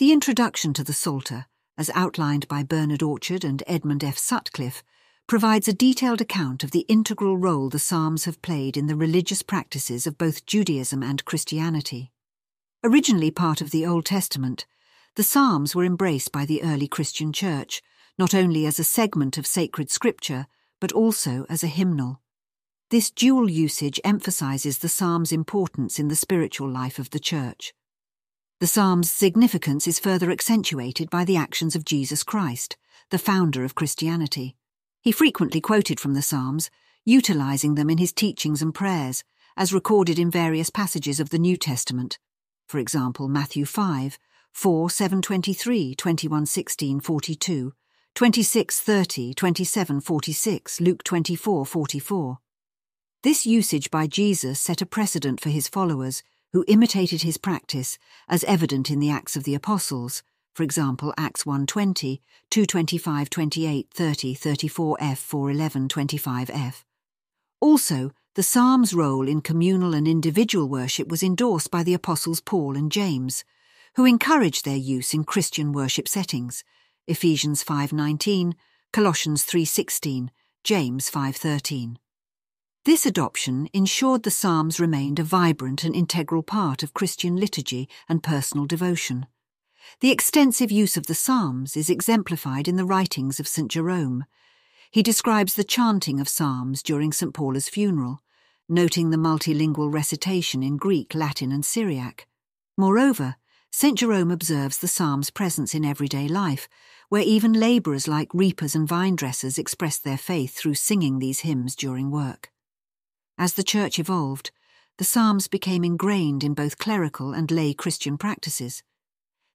The introduction to the Psalter, as outlined by Bernard Orchard and Edmund F. Sutcliffe, provides a detailed account of the integral role the Psalms have played in the religious practices of both Judaism and Christianity. Originally part of the Old Testament, the Psalms were embraced by the early Christian Church, not only as a segment of sacred scripture, but also as a hymnal. This dual usage emphasizes the Psalms' importance in the spiritual life of the Church. The Psalms' significance is further accentuated by the actions of Jesus Christ, the founder of Christianity. He frequently quoted from the Psalms, utilizing them in his teachings and prayers, as recorded in various passages of the New Testament. For example, Matthew 5, 4, 7, 23, 21, 16, 42, 26, 30, 27, 46, Luke 24, 44. This usage by Jesus set a precedent for his followers, who imitated his practice, as evident in the Acts of the Apostles, for example, Acts 1.20, 2.25, 28, 30, 34f, 411, 25f. Also, the Psalms' role in communal and individual worship was endorsed by the Apostles Paul and James, who encouraged their use in Christian worship settings, Ephesians 5.19, Colossians 3.16, James 5.13. This adoption ensured the Psalms remained a vibrant and integral part of Christian liturgy and personal devotion. The extensive use of the Psalms is exemplified in the writings of St. Jerome. He describes the chanting of Psalms during St. Paula's funeral, noting the multilingual recitation in Greek, Latin, and Syriac. Moreover, St. Jerome observes the Psalms' presence in everyday life, where even labourers like reapers and vine dressers express their faith through singing these hymns during work. As the Church evolved, the Psalms became ingrained in both clerical and lay Christian practices.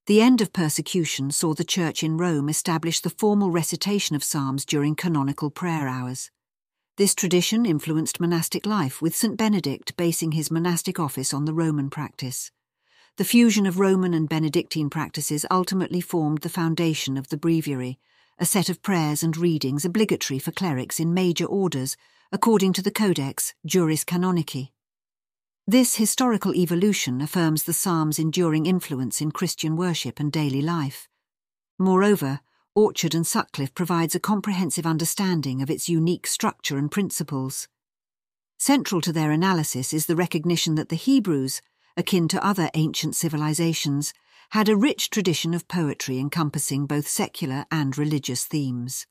The end of persecution saw the Church in Rome establish the formal recitation of Psalms during canonical prayer hours. This tradition influenced monastic life, with St. Benedict basing his monastic office on the Roman practice. The fusion of Roman and Benedictine practices ultimately formed the foundation of the breviary, a set of prayers and readings obligatory for clerics in major orders according to the Codex Juris Canonici. This historical evolution affirms the Psalms' enduring influence in Christian worship and daily life. Moreover, Orchard and Sutcliffe provides a comprehensive understanding of its unique structure and principles. Central to their analysis is the recognition that the Hebrews, akin to other ancient civilizations, had a rich tradition of poetry encompassing both secular and religious themes.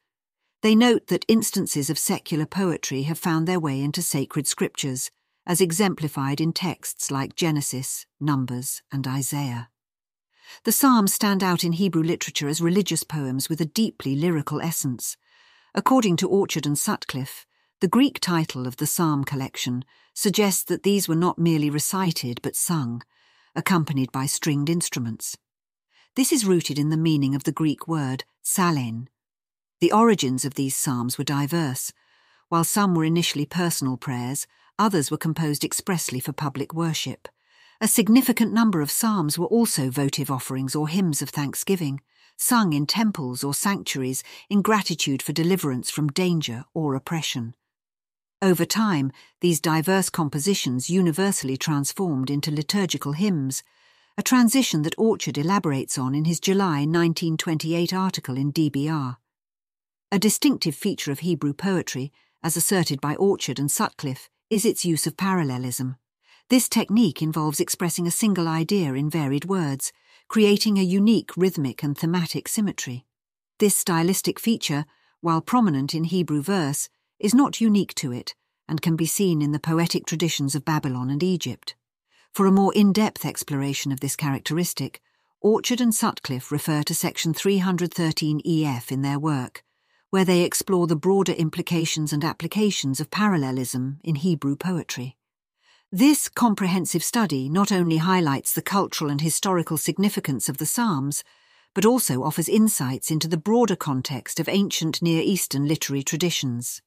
They note that instances of secular poetry have found their way into sacred scriptures, as exemplified in texts like Genesis, Numbers, and Isaiah. The Psalms stand out in Hebrew literature as religious poems with a deeply lyrical essence. According to Orchard and Sutcliffe, the Greek title of the Psalm collection suggests that these were not merely recited but sung, accompanied by stringed instruments. This is rooted in the meaning of the Greek word psallein, the origins of these psalms were diverse. While some were initially personal prayers, others were composed expressly for public worship. A significant number of psalms were also votive offerings or hymns of thanksgiving, sung in temples or sanctuaries in gratitude for deliverance from danger or oppression. Over time, these diverse compositions universally transformed into liturgical hymns, a transition that Orchard elaborates on in his July 1928 article in DBR. A distinctive feature of Hebrew poetry, as asserted by Orchard and Sutcliffe, is its use of parallelism. This technique involves expressing a single idea in varied words, creating a unique rhythmic and thematic symmetry. This stylistic feature, while prominent in Hebrew verse, is not unique to it and can be seen in the poetic traditions of Babylon and Egypt. For a more in-depth exploration of this characteristic, Orchard and Sutcliffe refer to section 313 EF in their work, where they explore the broader implications and applications of parallelism in Hebrew poetry. This comprehensive study not only highlights the cultural and historical significance of the Psalms, but also offers insights into the broader context of ancient Near Eastern literary traditions.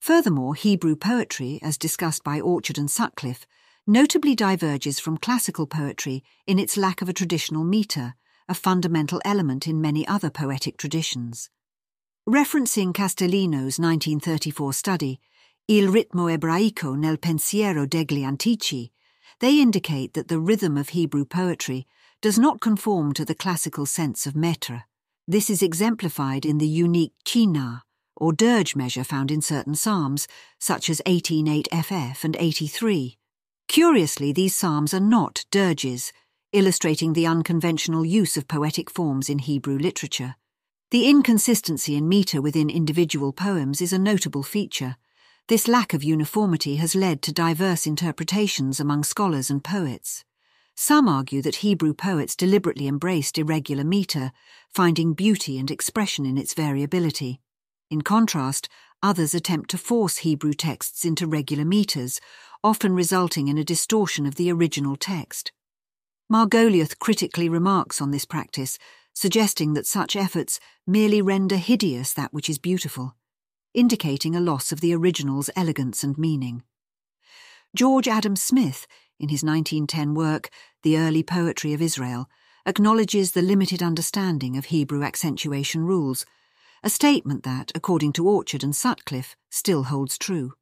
Furthermore, Hebrew poetry, as discussed by Orchard and Sutcliffe, notably diverges from classical poetry in its lack of a traditional metre, a fundamental element in many other poetic traditions. Referencing Castellino's 1934 study, Il ritmo ebraico nel pensiero degli antichi, they indicate that the rhythm of Hebrew poetry does not conform to the classical sense of metre. This is exemplified in the unique qinah, or dirge measure found in certain psalms, such as 18.8 FF and 83. Curiously, these psalms are not dirges, illustrating the unconventional use of poetic forms in Hebrew literature. The inconsistency in metre within individual poems is a notable feature. This lack of uniformity has led to diverse interpretations among scholars and poets. Some argue that Hebrew poets deliberately embraced irregular metre, finding beauty and expression in its variability. In contrast, others attempt to force Hebrew texts into regular metres, often resulting in a distortion of the original text. Margoliouth critically remarks on this practice, suggesting that such efforts merely render hideous that which is beautiful, indicating a loss of the original's elegance and meaning. George Adam Smith, in his 1910 work, The Early Poetry of Israel, acknowledges the limited understanding of Hebrew accentuation rules, a statement that, according to Orchard and Sutcliffe, still holds true.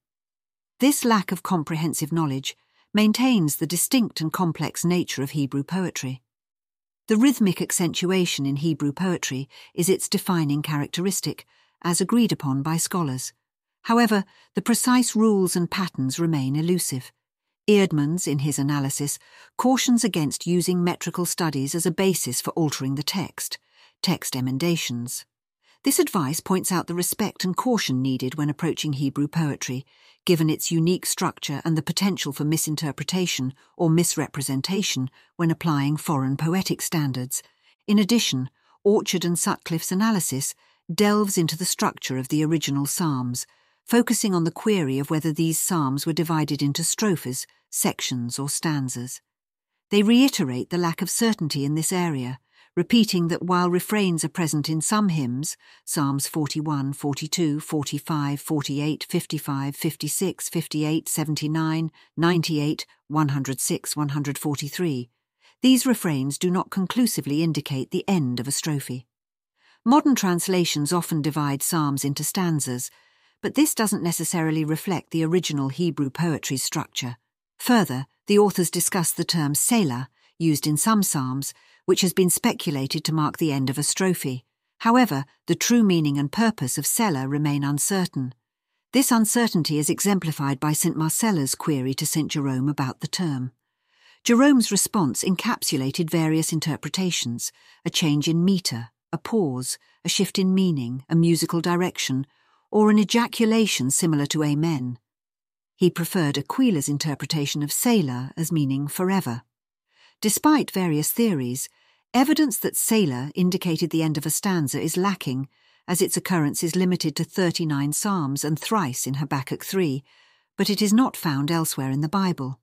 This lack of comprehensive knowledge maintains the distinct and complex nature of Hebrew poetry. The rhythmic accentuation in Hebrew poetry is its defining characteristic, as agreed upon by scholars. However, the precise rules and patterns remain elusive. Eerdmans, in his analysis, cautions against using metrical studies as a basis for altering the text, text emendations. This advice points out the respect and caution needed when approaching Hebrew poetry, given its unique structure and the potential for misinterpretation or misrepresentation when applying foreign poetic standards. In addition, Orchard and Sutcliffe's analysis delves into the structure of the original psalms, focusing on the query of whether these psalms were divided into strophes, sections, or stanzas. They reiterate the lack of certainty in this area, repeating that while refrains are present in some hymns, Psalms 41, 42, 45, 48, 55, 56, 58, 79, 98, 106, 143, these refrains do not conclusively indicate the end of a strophe. Modern translations often divide psalms into stanzas, but this doesn't necessarily reflect the original Hebrew poetry's structure. Further, the authors discuss the term Selah, used in some psalms, which has been speculated to mark the end of a strophe. However, the true meaning and purpose of Selah remain uncertain. This uncertainty is exemplified by St. Marcella's query to St. Jerome about the term. Jerome's response encapsulated various interpretations a change in metre, a pause, a shift in meaning, a musical direction, or an ejaculation similar to Amen. He preferred Aquila's interpretation of Selah as meaning forever. Despite various theories, Evidence that Selah indicated the end of a stanza is lacking, as its occurrence is limited to 39 psalms and thrice in Habakkuk 3, but it is not found elsewhere in the Bible.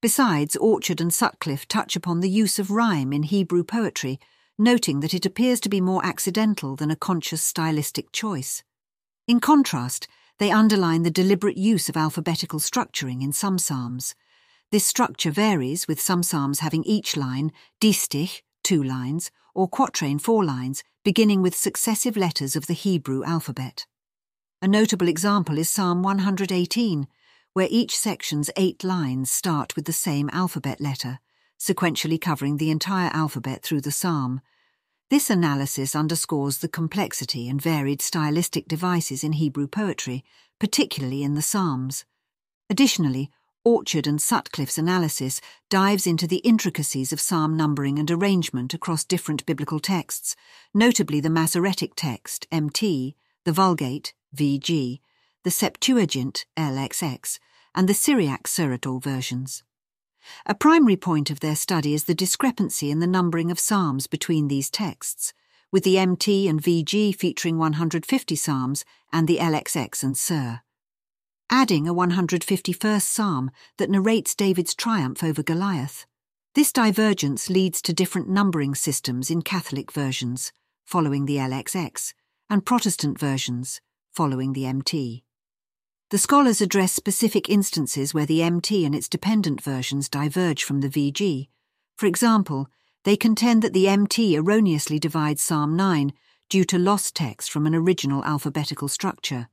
Besides, Orchard and Sutcliffe touch upon the use of rhyme in Hebrew poetry, noting that it appears to be more accidental than a conscious stylistic choice. In contrast, they underline the deliberate use of alphabetical structuring in some psalms. This structure varies, with some psalms having each line, distich, two lines, or quatrain four lines, beginning with successive letters of the Hebrew alphabet. A notable example is Psalm 118, where each section's eight lines start with the same alphabet letter, sequentially covering the entire alphabet through the psalm. This analysis underscores the complexity and varied stylistic devices in Hebrew poetry, particularly in the Psalms. Additionally, Orchard and Sutcliffe's analysis dives into the intricacies of psalm numbering and arrangement across different biblical texts, notably the Masoretic text, MT, the Vulgate, VG, the Septuagint, LXX, and the Syriac Suratul versions. A primary point of their study is the discrepancy in the numbering of psalms between these texts, with the MT and VG featuring 150 psalms and the LXX and Sur adding a 151st psalm that narrates David's triumph over Goliath. This divergence leads to different numbering systems in Catholic versions, following the LXX, and Protestant versions, following the MT. The scholars address specific instances where the MT and its dependent versions diverge from the VG. For example, they contend that the MT erroneously divides Psalm 9 due to lost text from an original alphabetical structure.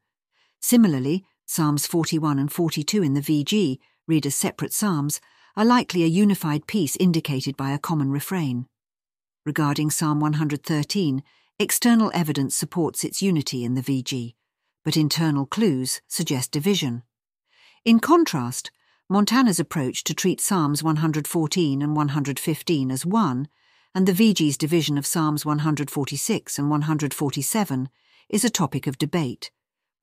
Similarly, Psalms 41 and 42 in the VG, read as separate psalms, are likely a unified piece indicated by a common refrain. Regarding Psalm 113, external evidence supports its unity in the VG, but internal clues suggest division. In contrast, Montana's approach to treat Psalms 114 and 115 as one, and the VG's division of Psalms 146 and 147 is a topic of debate,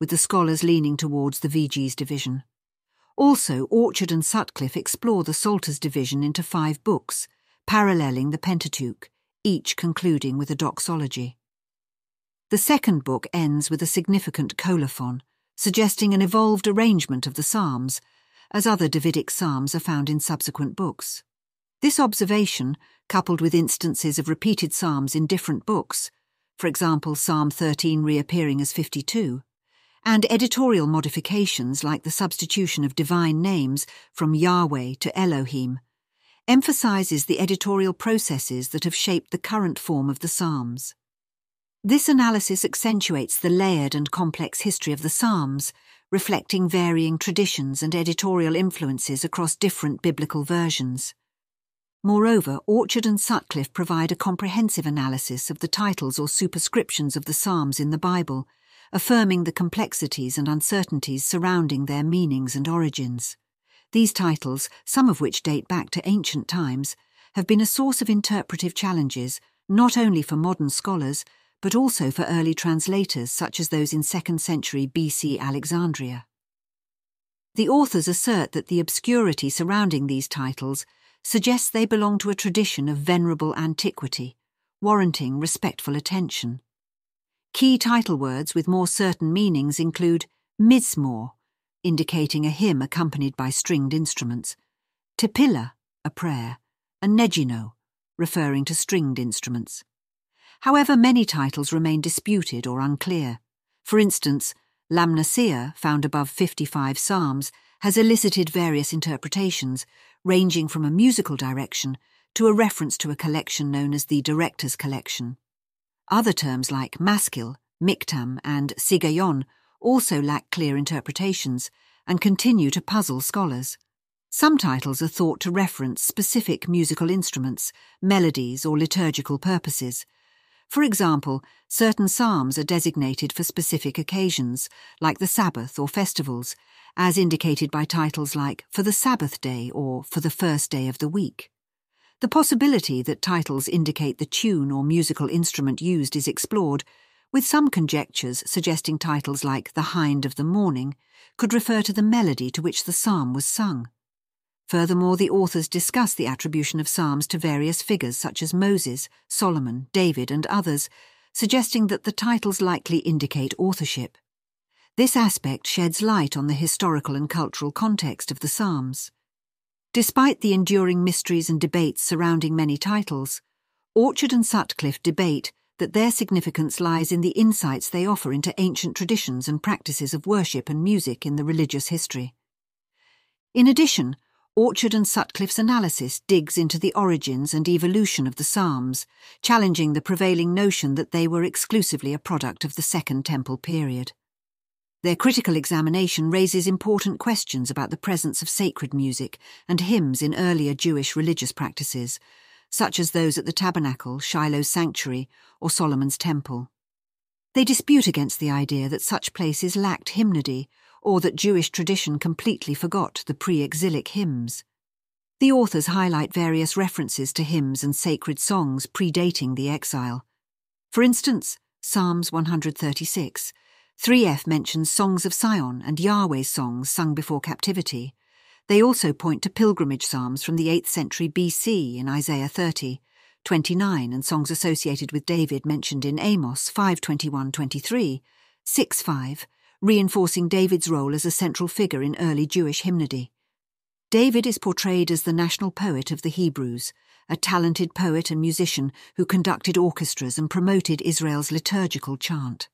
with the scholars leaning towards the VG's division. Also, Orchard and Sutcliffe explore the Psalter's division into five books, paralleling the Pentateuch, each concluding with a doxology. The second book ends with a significant colophon, suggesting an evolved arrangement of the Psalms, as other Davidic psalms are found in subsequent books. This observation, coupled with instances of repeated psalms in different books, for example, Psalm 13 reappearing as 52, and editorial modifications like the substitution of divine names from Yahweh to Elohim, emphasizes the editorial processes that have shaped the current form of the Psalms. This analysis accentuates the layered and complex history of the Psalms, reflecting varying traditions and editorial influences across different biblical versions. Moreover, Orchard and Sutcliffe provide a comprehensive analysis of the titles or superscriptions of the Psalms in the Bible, affirming the complexities and uncertainties surrounding their meanings and origins. These titles, some of which date back to ancient times, have been a source of interpretive challenges, not only for modern scholars, but also for early translators such as those in 2nd century BC Alexandria. The authors assert that the obscurity surrounding these titles suggests they belong to a tradition of venerable antiquity, warranting respectful attention. Key title words with more certain meanings include Mizmor, indicating a hymn accompanied by stringed instruments, Tepillah, a prayer, and Negino, referring to stringed instruments. However, many titles remain disputed or unclear. For instance, Lamnasia, found above 55 psalms, has elicited various interpretations, ranging from a musical direction to a reference to a collection known as the Director's Collection. Other terms like maskil, miktam, and sigayon also lack clear interpretations and continue to puzzle scholars. Some titles are thought to reference specific musical instruments, melodies, or liturgical purposes, for example, certain psalms are designated for specific occasions, like the Sabbath or festivals, as indicated by titles like For the Sabbath Day or For the First Day of the Week. The possibility that titles indicate the tune or musical instrument used is explored, with some conjectures suggesting titles like The Hind of the Morning could refer to the melody to which the psalm was sung. Furthermore, the authors discuss the attribution of psalms to various figures such as Moses, Solomon, David, and others, suggesting that the titles likely indicate authorship. This aspect sheds light on the historical and cultural context of the Psalms. Despite the enduring mysteries and debates surrounding many titles, Orchard and Sutcliffe debate that their significance lies in the insights they offer into ancient traditions and practices of worship and music in the religious history. In addition, Orchard and Sutcliffe's analysis digs into the origins and evolution of the Psalms, challenging the prevailing notion that they were exclusively a product of the Second Temple period. Their critical examination raises important questions about the presence of sacred music and hymns in earlier Jewish religious practices, such as those at the Tabernacle, Shiloh's sanctuary, or Solomon's Temple. They dispute against the idea that such places lacked hymnody or that Jewish tradition completely forgot the pre exilic hymns. The authors highlight various references to hymns and sacred songs predating the exile. For instance, Psalms 136. 3f mentions songs of Sion and Yahweh's songs sung before captivity. They also point to pilgrimage psalms from the 8th century BC in Isaiah 30, 29 and songs associated with David mentioned in Amos 5:21-23, 6:5, reinforcing David's role as a central figure in early Jewish hymnody. David is portrayed as the national poet of the Hebrews, a talented poet and musician who conducted orchestras and promoted Israel's liturgical chant.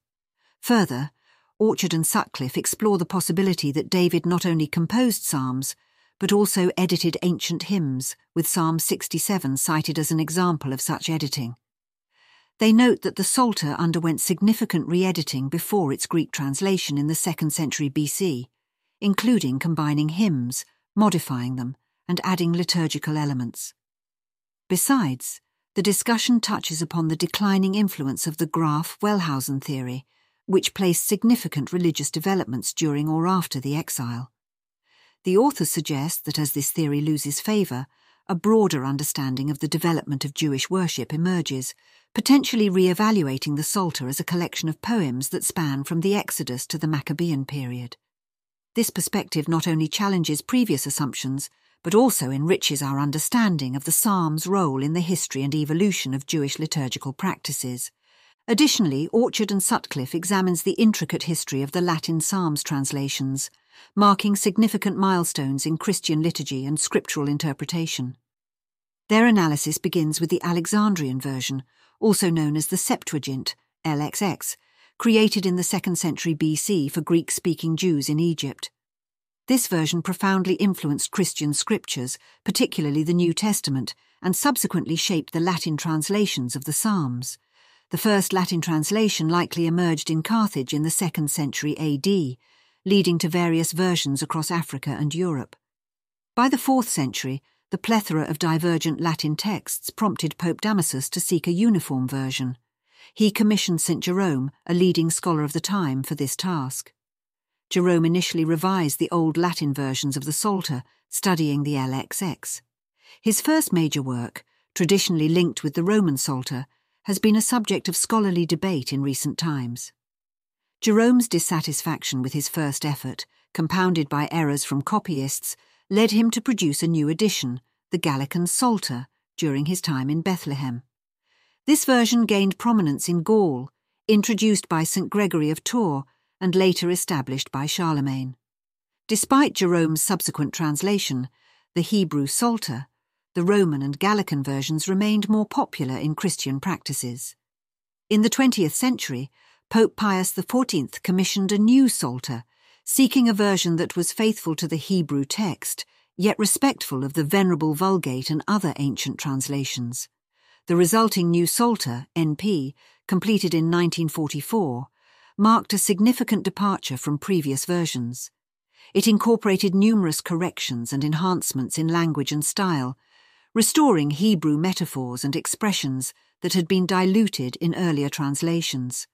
Further, Orchard and Sutcliffe explore the possibility that David not only composed psalms, but also edited ancient hymns, with Psalm 67 cited as an example of such editing. They note that the Psalter underwent significant re editing before its Greek translation in the 2nd century BC, including combining hymns, modifying them, and adding liturgical elements. Besides, the discussion touches upon the declining influence of the Graf Wellhausen theory, which placed significant religious developments during or after the exile. The authors suggest that as this theory loses favour, a broader understanding of the development of Jewish worship emerges, potentially re evaluating the Psalter as a collection of poems that span from the Exodus to the Maccabean period. This perspective not only challenges previous assumptions, but also enriches our understanding of the Psalms' role in the history and evolution of Jewish liturgical practices. Additionally, Orchard and Sutcliffe examines the intricate history of the Latin Psalms translations, marking significant milestones in Christian liturgy and scriptural interpretation. Their analysis begins with the Alexandrian version, also known as the Septuagint, LXX, created in the 2nd century BC for Greek speaking Jews in Egypt. This version profoundly influenced Christian scriptures, particularly the New Testament, and subsequently shaped the Latin translations of the Psalms. The first Latin translation likely emerged in Carthage in the 2nd century AD, leading to various versions across Africa and Europe. By the 4th century, the plethora of divergent Latin texts prompted Pope Damasus to seek a uniform version. He commissioned St. Jerome, a leading scholar of the time, for this task. Jerome initially revised the old Latin versions of the Psalter, studying the LXX. His first major work, traditionally linked with the Roman Psalter, has been a subject of scholarly debate in recent times. Jerome's dissatisfaction with his first effort, compounded by errors from copyists, led him to produce a new edition, the Gallican Psalter, during his time in Bethlehem. This version gained prominence in Gaul, introduced by St. Gregory of Tours and later established by Charlemagne. Despite Jerome's subsequent translation, the Hebrew Psalter, the Roman and Gallican versions remained more popular in Christian practices. In the 20th century, Pope Pius XIV commissioned a new Psalter, seeking a version that was faithful to the Hebrew text, yet respectful of the Venerable Vulgate and other ancient translations. The resulting new Psalter, NP, completed in 1944, marked a significant departure from previous versions. It incorporated numerous corrections and enhancements in language and style, restoring Hebrew metaphors and expressions that had been diluted in earlier translations.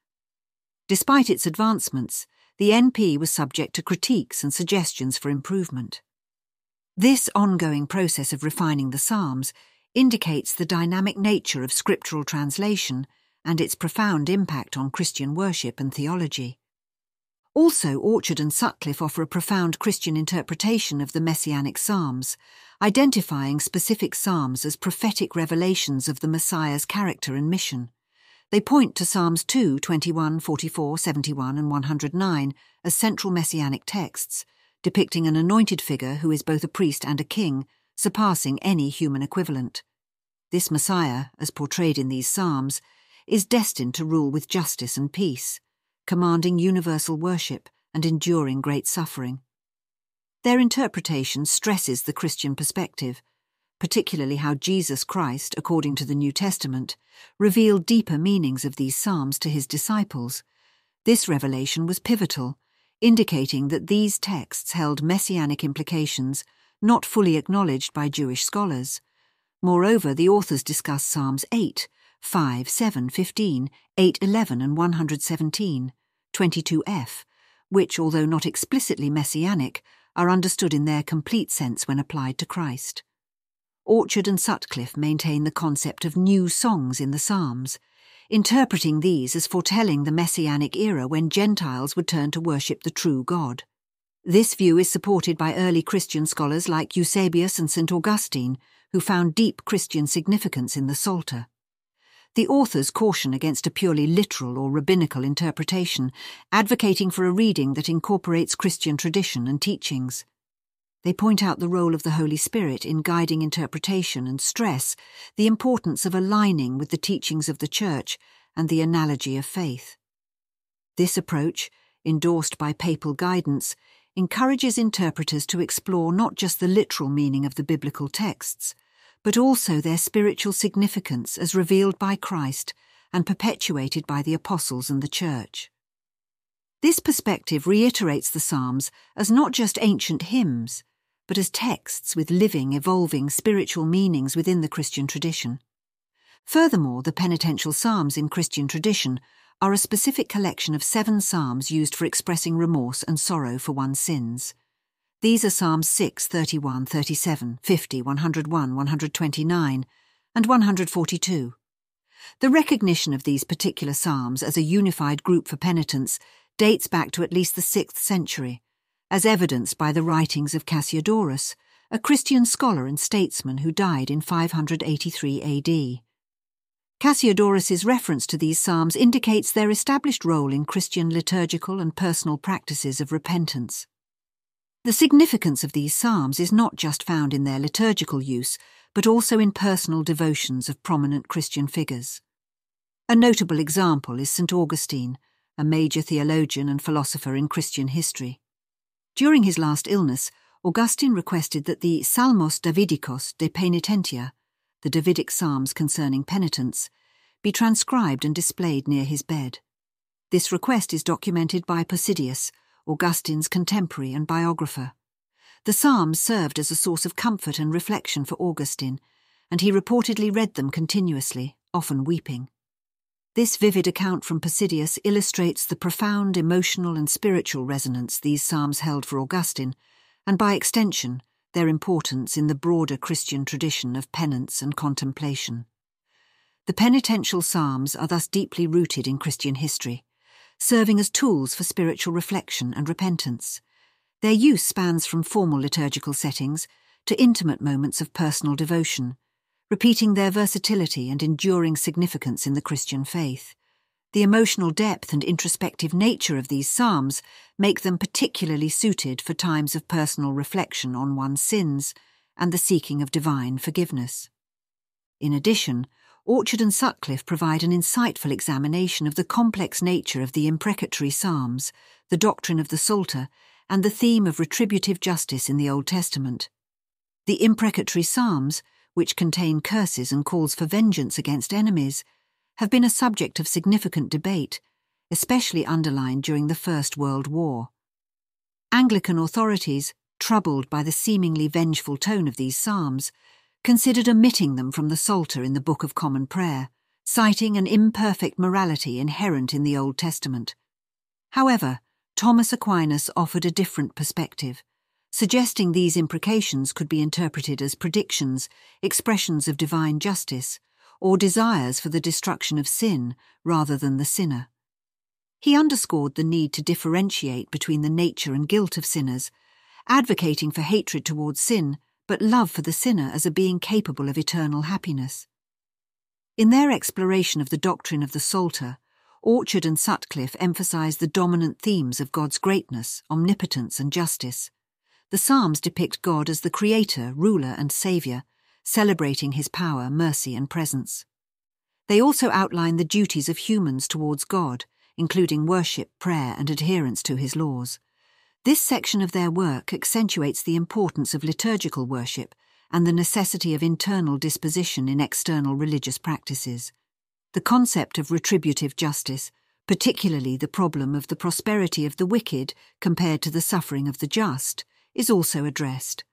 Despite its advancements, the NP was subject to critiques and suggestions for improvement. This ongoing process of refining the Psalms indicates the dynamic nature of scriptural translation and its profound impact on Christian worship and theology. Also, Orchard and Sutcliffe offer a profound Christian interpretation of the Messianic Psalms, identifying specific Psalms as prophetic revelations of the Messiah's character and mission. They point to Psalms 2, 21, 44, 71, and 109 as central messianic texts, depicting an anointed figure who is both a priest and a king, surpassing any human equivalent. This Messiah, as portrayed in these Psalms, is destined to rule with justice and peace, commanding universal worship and enduring great suffering. Their interpretation stresses the Christian perspective, particularly how Jesus Christ, according to the New Testament, revealed deeper meanings of these Psalms to his disciples. This revelation was pivotal, indicating that these texts held messianic implications not fully acknowledged by Jewish scholars. Moreover, the authors discuss Psalms 8, 5, 7, 15, 8, 11, and 117, 22f, which, although not explicitly messianic, are understood in their complete sense when applied to Christ. Orchard and Sutcliffe maintain the concept of new songs in the Psalms, interpreting these as foretelling the Messianic era when Gentiles would turn to worship the true God. This view is supported by early Christian scholars like Eusebius and St. Augustine, who found deep Christian significance in the Psalter. The authors caution against a purely literal or rabbinical interpretation, advocating for a reading that incorporates Christian tradition and teachings. They point out the role of the Holy Spirit in guiding interpretation and stress the importance of aligning with the teachings of the Church and the analogy of faith. This approach, endorsed by papal guidance, encourages interpreters to explore not just the literal meaning of the biblical texts, but also their spiritual significance as revealed by Christ and perpetuated by the apostles and the Church. This perspective reiterates the Psalms as not just ancient hymns, but as texts with living, evolving spiritual meanings within the Christian tradition. Furthermore, the penitential psalms in Christian tradition are a specific collection of seven psalms used for expressing remorse and sorrow for one's sins. These are Psalms 6, 31, 37, 50, 101, 129, and 142. The recognition of these particular psalms as a unified group for penitence dates back to at least the 6th century, as evidenced by the writings of Cassiodorus, a Christian scholar and statesman who died in 583 AD. Cassiodorus's reference to these psalms indicates their established role in Christian liturgical and personal practices of repentance. The significance of these psalms is not just found in their liturgical use, but also in personal devotions of prominent Christian figures. A notable example is St. Augustine, a major theologian and philosopher in Christian history. During his last illness, Augustine requested that the Salmos Davidicos de Penitentia, the Davidic Psalms concerning penitence, be transcribed and displayed near his bed. This request is documented by Possidius, Augustine's contemporary and biographer. The Psalms served as a source of comfort and reflection for Augustine, and he reportedly read them continuously, often weeping. This vivid account from Possidius illustrates the profound emotional and spiritual resonance these psalms held for Augustine, and by extension, their importance in the broader Christian tradition of penance and contemplation. The penitential psalms are thus deeply rooted in Christian history, serving as tools for spiritual reflection and repentance. Their use spans from formal liturgical settings to intimate moments of personal devotion, repeating their versatility and enduring significance in the Christian faith. The emotional depth and introspective nature of these psalms make them particularly suited for times of personal reflection on one's sins and the seeking of divine forgiveness. In addition, Orchard and Sutcliffe provide an insightful examination of the complex nature of the imprecatory psalms, the doctrine of the Psalter, and the theme of retributive justice in the Old Testament. The imprecatory psalms which contain curses and calls for vengeance against enemies, have been a subject of significant debate, especially underlined during the First World War. Anglican authorities, troubled by the seemingly vengeful tone of these psalms, considered omitting them from the Psalter in the Book of Common Prayer, citing an imperfect morality inherent in the Old Testament. However, Thomas Aquinas offered a different perspective suggesting these imprecations could be interpreted as predictions, expressions of divine justice, or desires for the destruction of sin rather than the sinner. He underscored the need to differentiate between the nature and guilt of sinners, advocating for hatred towards sin, but love for the sinner as a being capable of eternal happiness. In their exploration of the doctrine of the Psalter, Orchard and Sutcliffe emphasize the dominant themes of God's greatness, omnipotence, and justice. The Psalms depict God as the creator, ruler, and saviour, celebrating his power, mercy, and presence. They also outline the duties of humans towards God, including worship, prayer, and adherence to his laws. This section of their work accentuates the importance of liturgical worship and the necessity of internal disposition in external religious practices. The concept of retributive justice, particularly the problem of the prosperity of the wicked compared to the suffering of the just, is also addressed.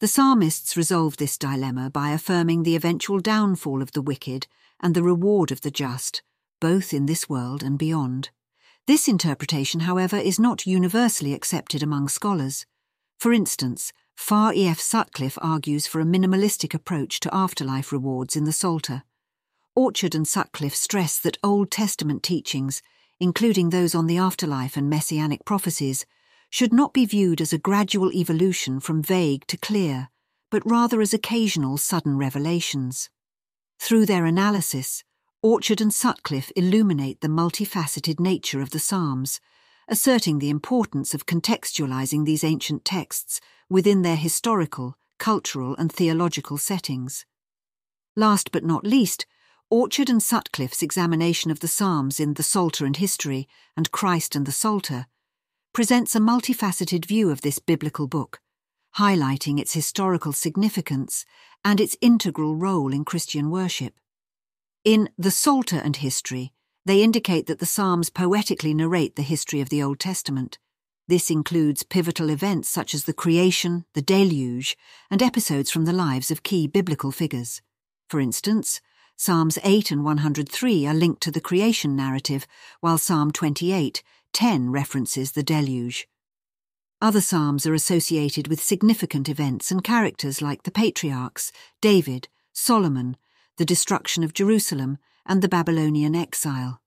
The psalmists resolve this dilemma by affirming the eventual downfall of the wicked and the reward of the just, both in this world and beyond. This interpretation, however, is not universally accepted among scholars. For instance, Far E. F. Sutcliffe argues for a minimalistic approach to afterlife rewards in the Psalter. Orchard and Sutcliffe stress that Old Testament teachings, including those on the afterlife and messianic prophecies, should not be viewed as a gradual evolution from vague to clear, but rather as occasional sudden revelations. Through their analysis, Orchard and Sutcliffe illuminate the multifaceted nature of the Psalms, asserting the importance of contextualizing these ancient texts within their historical, cultural, and theological settings. Last but not least, Orchard and Sutcliffe's examination of the Psalms in The Psalter and History and Christ and the Psalter presents a multifaceted view of this biblical book, highlighting its historical significance and its integral role in Christian worship. In The Psalter and History, they indicate that the Psalms poetically narrate the history of the Old Testament. This includes pivotal events such as the creation, the deluge, and episodes from the lives of key biblical figures. For instance, Psalms 8 and 103 are linked to the creation narrative, while Psalm 28, 10 references the deluge. Other psalms are associated with significant events and characters like the patriarchs, David, Solomon, the destruction of Jerusalem, and the Babylonian exile.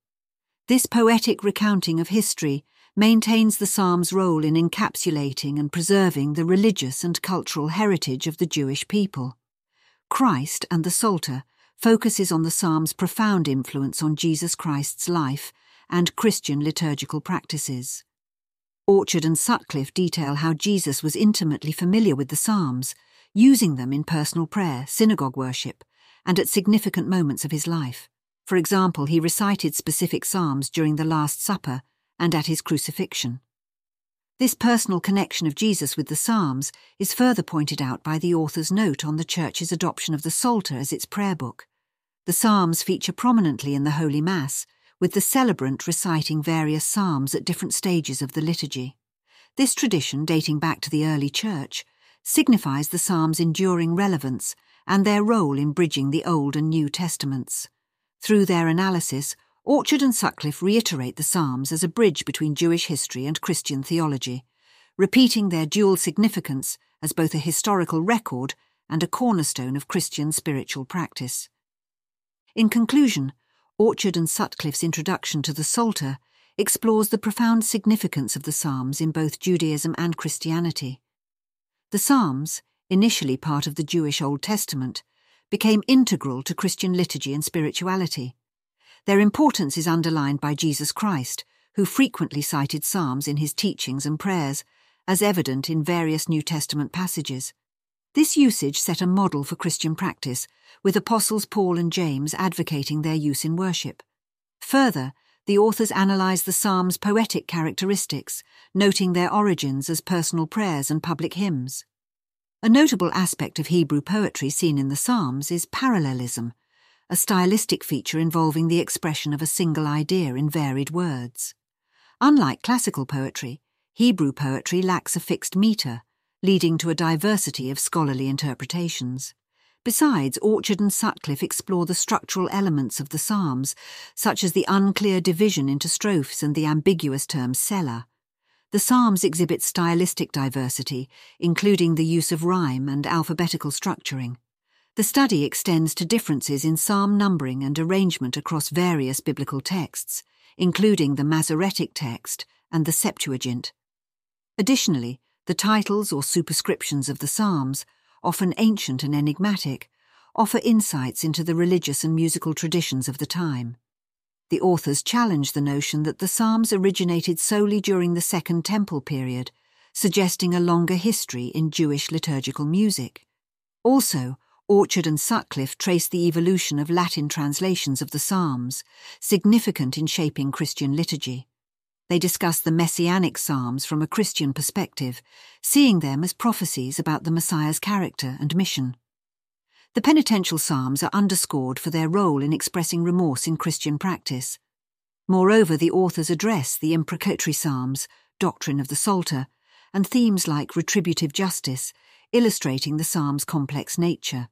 This poetic recounting of history maintains the psalm's role in encapsulating and preserving the religious and cultural heritage of the Jewish people. Christ and the Psalter focuses on the psalm's profound influence on Jesus Christ's life and Christian liturgical practices. Orchard and Sutcliffe detail how Jesus was intimately familiar with the Psalms, using them in personal prayer, synagogue worship, and at significant moments of his life. For example, he recited specific Psalms during the Last Supper and at his crucifixion. This personal connection of Jesus with the Psalms is further pointed out by the author's note on the Church's adoption of the Psalter as its prayer book. The Psalms feature prominently in the Holy Mass, with the celebrant reciting various psalms at different stages of the liturgy. This tradition, dating back to the early Church, signifies the psalms' enduring relevance and their role in bridging the Old and New Testaments. Through their analysis, Orchard and Sutcliffe reiterate the Psalms as a bridge between Jewish history and Christian theology, repeating their dual significance as both a historical record and a cornerstone of Christian spiritual practice. In conclusion, Orchard and Sutcliffe's introduction to the Psalter explores the profound significance of the Psalms in both Judaism and Christianity. The Psalms, initially part of the Jewish Old Testament, became integral to Christian liturgy and spirituality. Their importance is underlined by Jesus Christ, who frequently cited Psalms in his teachings and prayers, as evident in various New Testament passages. This usage set a model for Christian practice, with apostles Paul and James advocating their use in worship. Further, the authors analyse the Psalms' poetic characteristics, noting their origins as personal prayers and public hymns. A notable aspect of Hebrew poetry seen in the Psalms is parallelism, a stylistic feature involving the expression of a single idea in varied words. Unlike classical poetry, Hebrew poetry lacks a fixed metre, leading to a diversity of scholarly interpretations. Besides, Orchard and Sutcliffe explore the structural elements of the Psalms, such as the unclear division into strophes and the ambiguous term selah. The Psalms exhibit stylistic diversity, including the use of rhyme and alphabetical structuring. The study extends to differences in psalm numbering and arrangement across various biblical texts, including the Masoretic text and the Septuagint. Additionally, the titles or superscriptions of the Psalms, often ancient and enigmatic, offer insights into the religious and musical traditions of the time. The authors challenge the notion that the Psalms originated solely during the Second Temple period, suggesting a longer history in Jewish liturgical music. Also, Orchard and Sutcliffe trace the evolution of Latin translations of the Psalms, significant in shaping Christian liturgy. They discuss the Messianic Psalms from a Christian perspective, seeing them as prophecies about the Messiah's character and mission. The penitential psalms are underscored for their role in expressing remorse in Christian practice. Moreover, the authors address the imprecatory psalms, doctrine of the Psalter, and themes like retributive justice, illustrating the psalm's complex nature.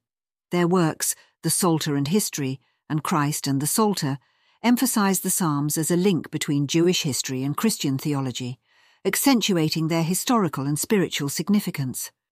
Their works, The Psalter and History, and Christ and the Psalter, emphasize the psalms as a link between Jewish history and Christian theology, accentuating their historical and spiritual significance.